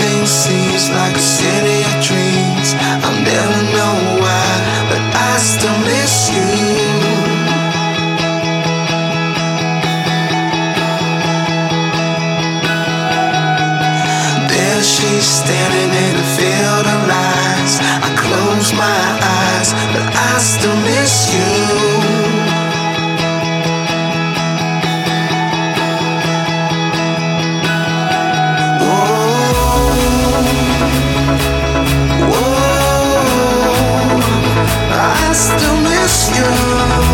Everything seems like a city of dreams. I'll never know why, but I still miss you. There she's standing in a field of lies. I close my eyes, but I still still miss you.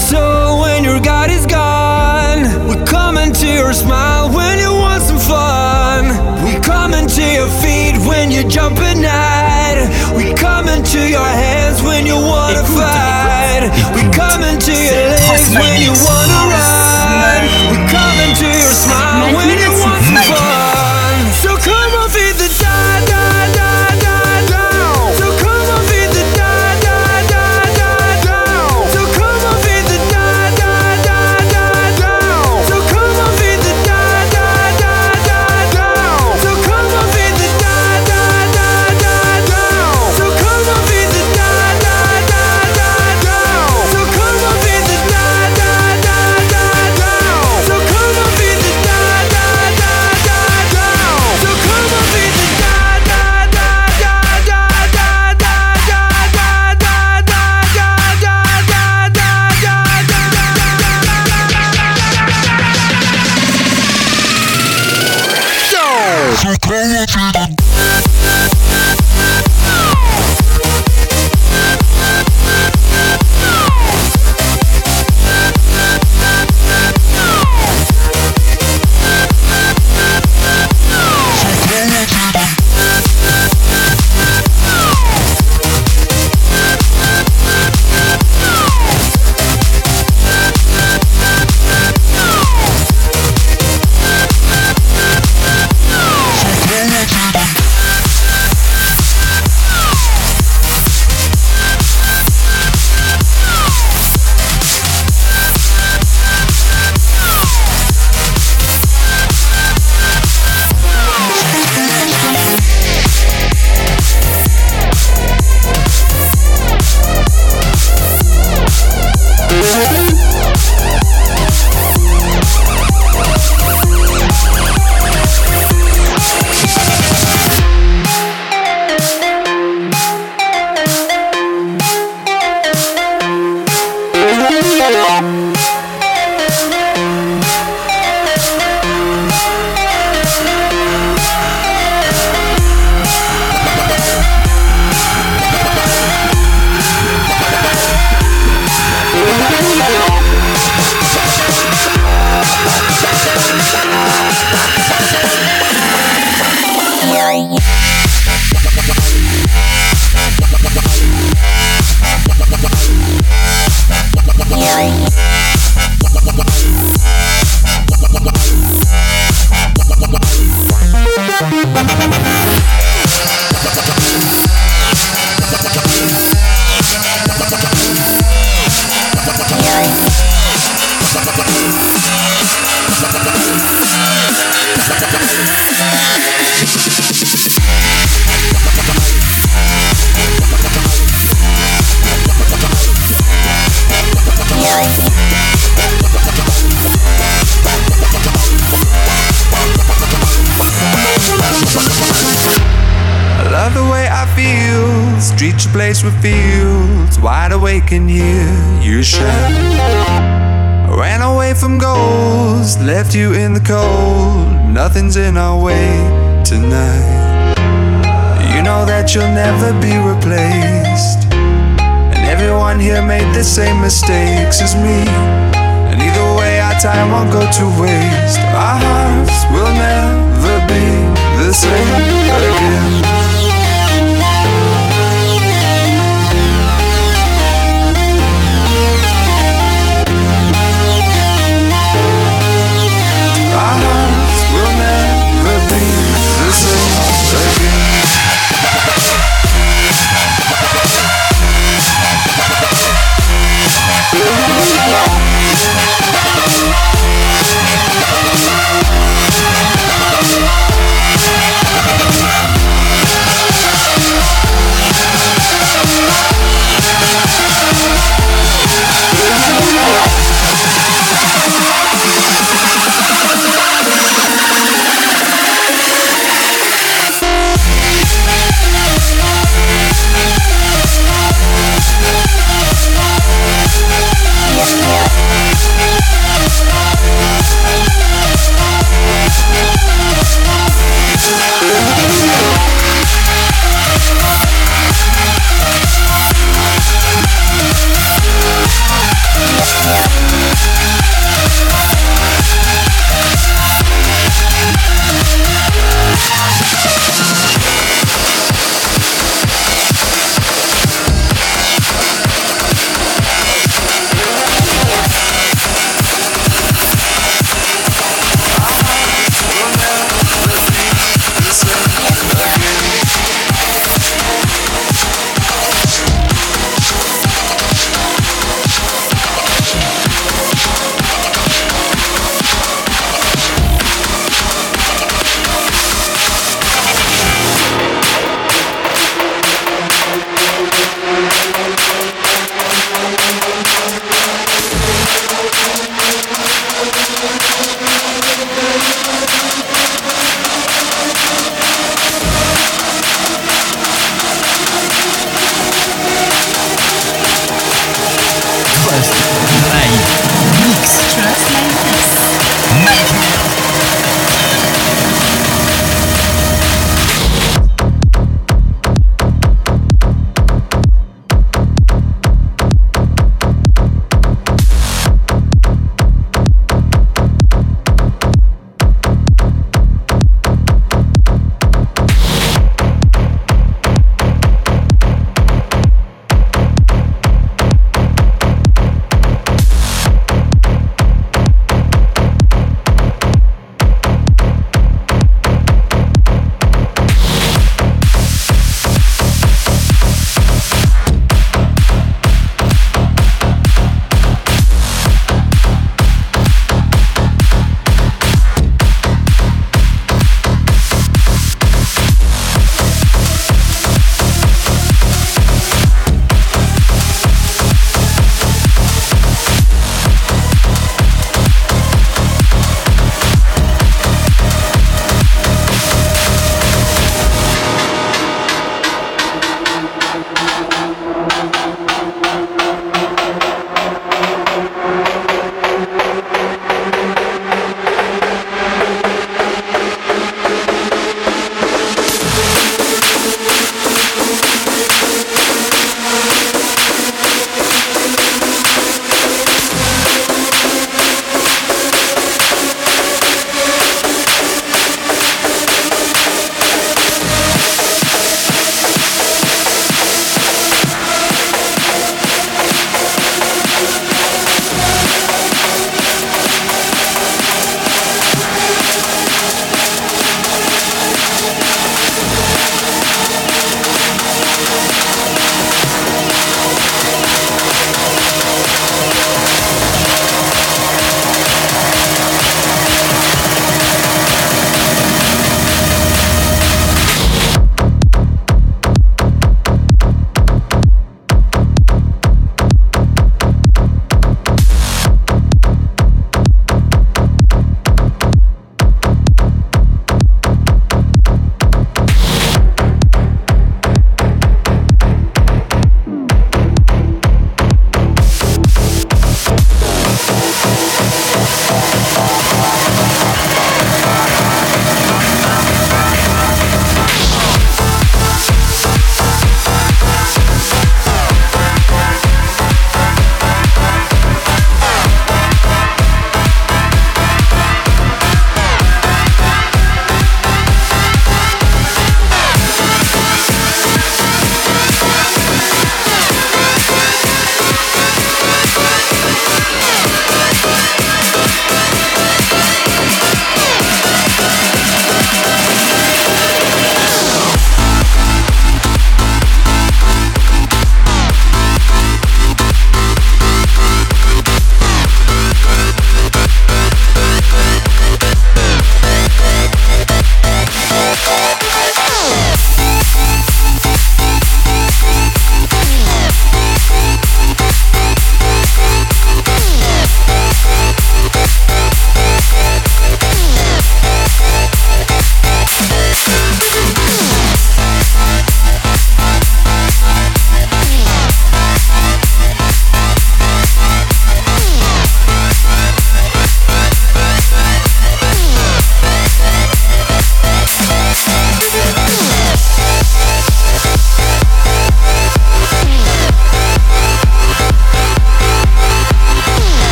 so mistakes as me. And either way, our time won't go to waste. Our hearts will never be the same.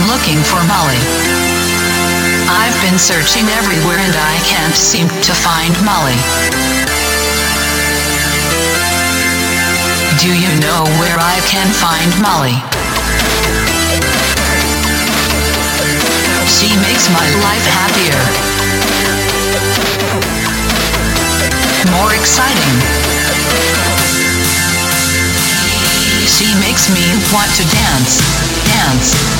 Am looking for Molly. I've been searching everywhere and I can't seem to find Molly. Do you know where I can find Molly? She makes my life happier. More exciting. She makes me want to dance, dance,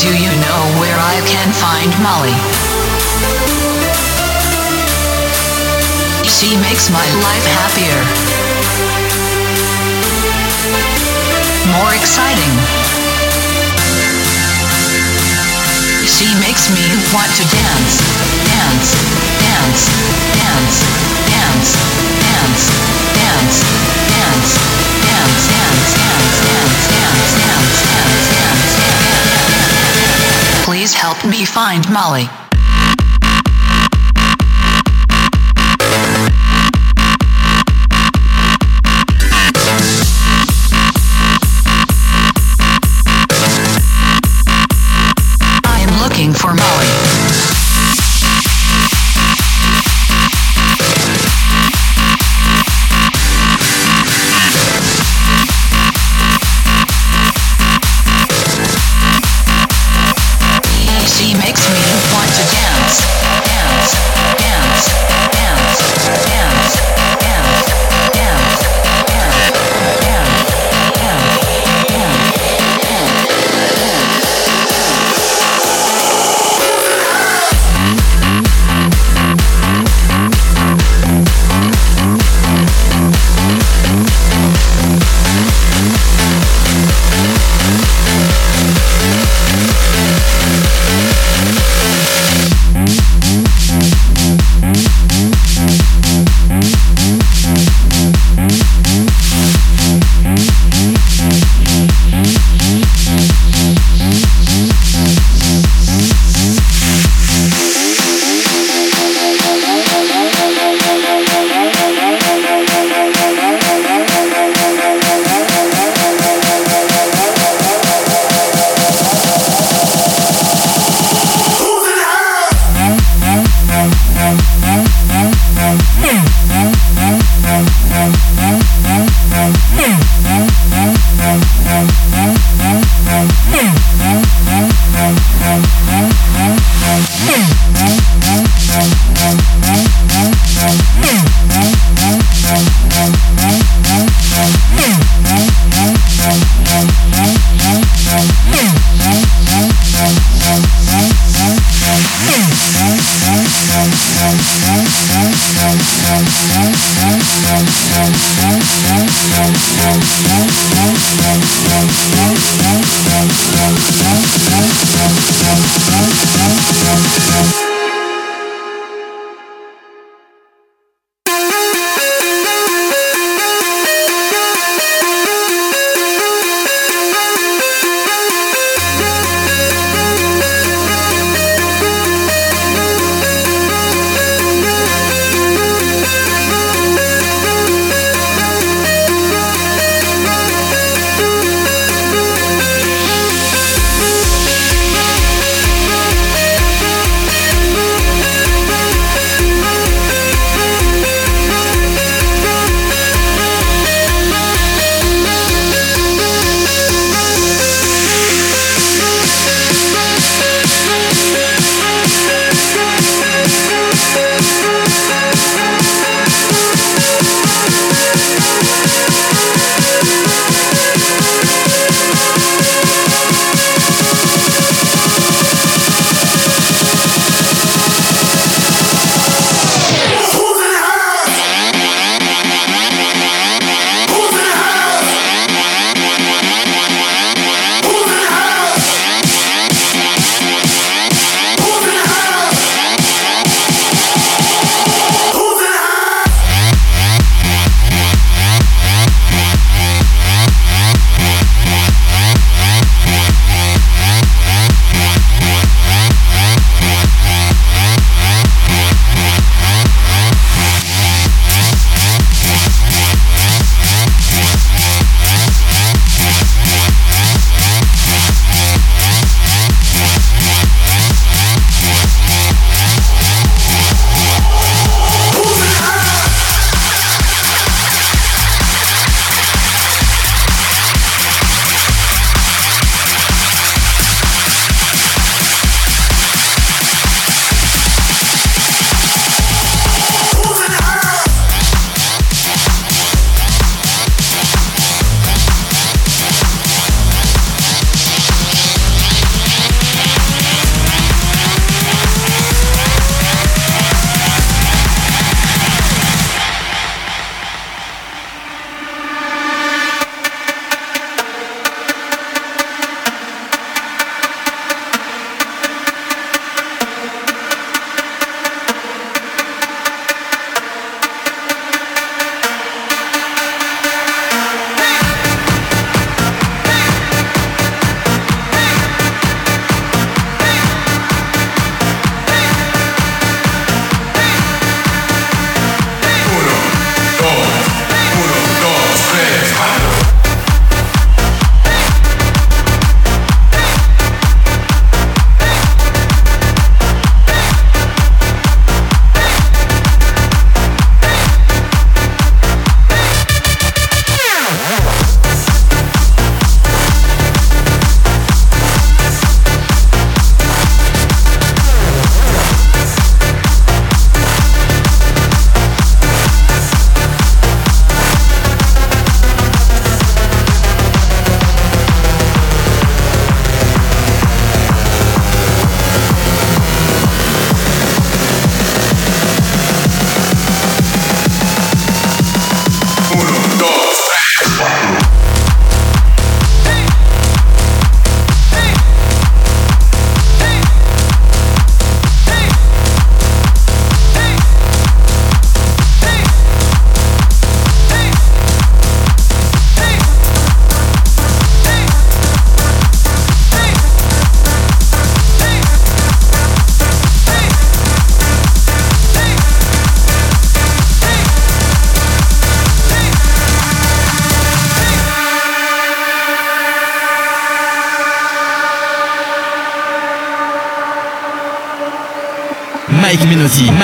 Do you know where I can find Molly? She makes my life happier. More exciting. She makes me want to dance, dance, dance, dance, dance, dance, dance, dance, dance, dance, dance, dance, dance, dance, Help me find Molly.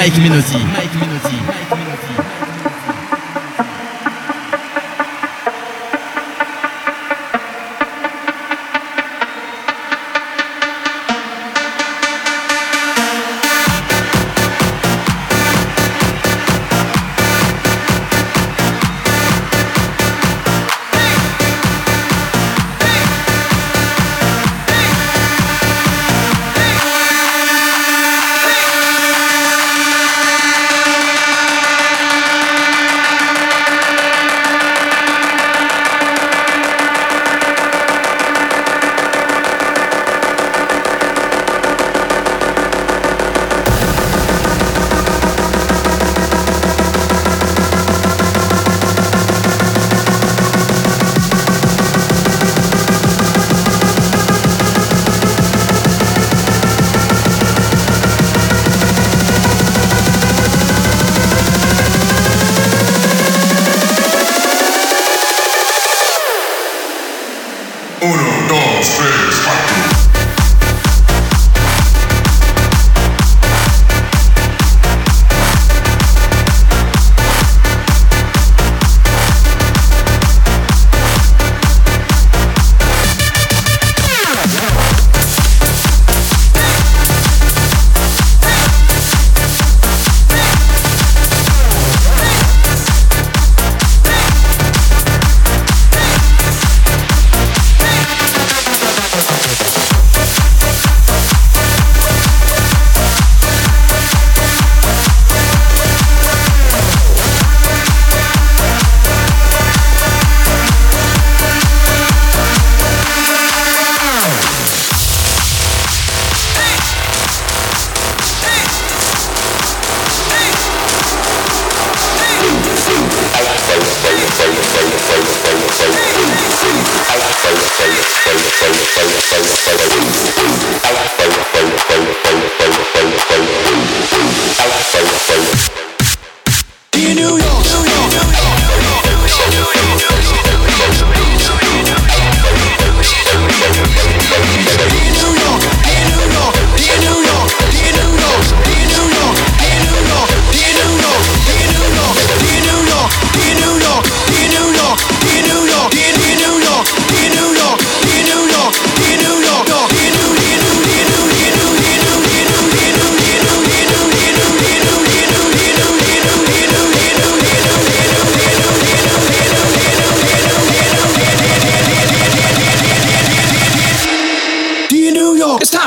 Mike Menotti.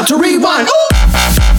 To rewind. It's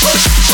Push.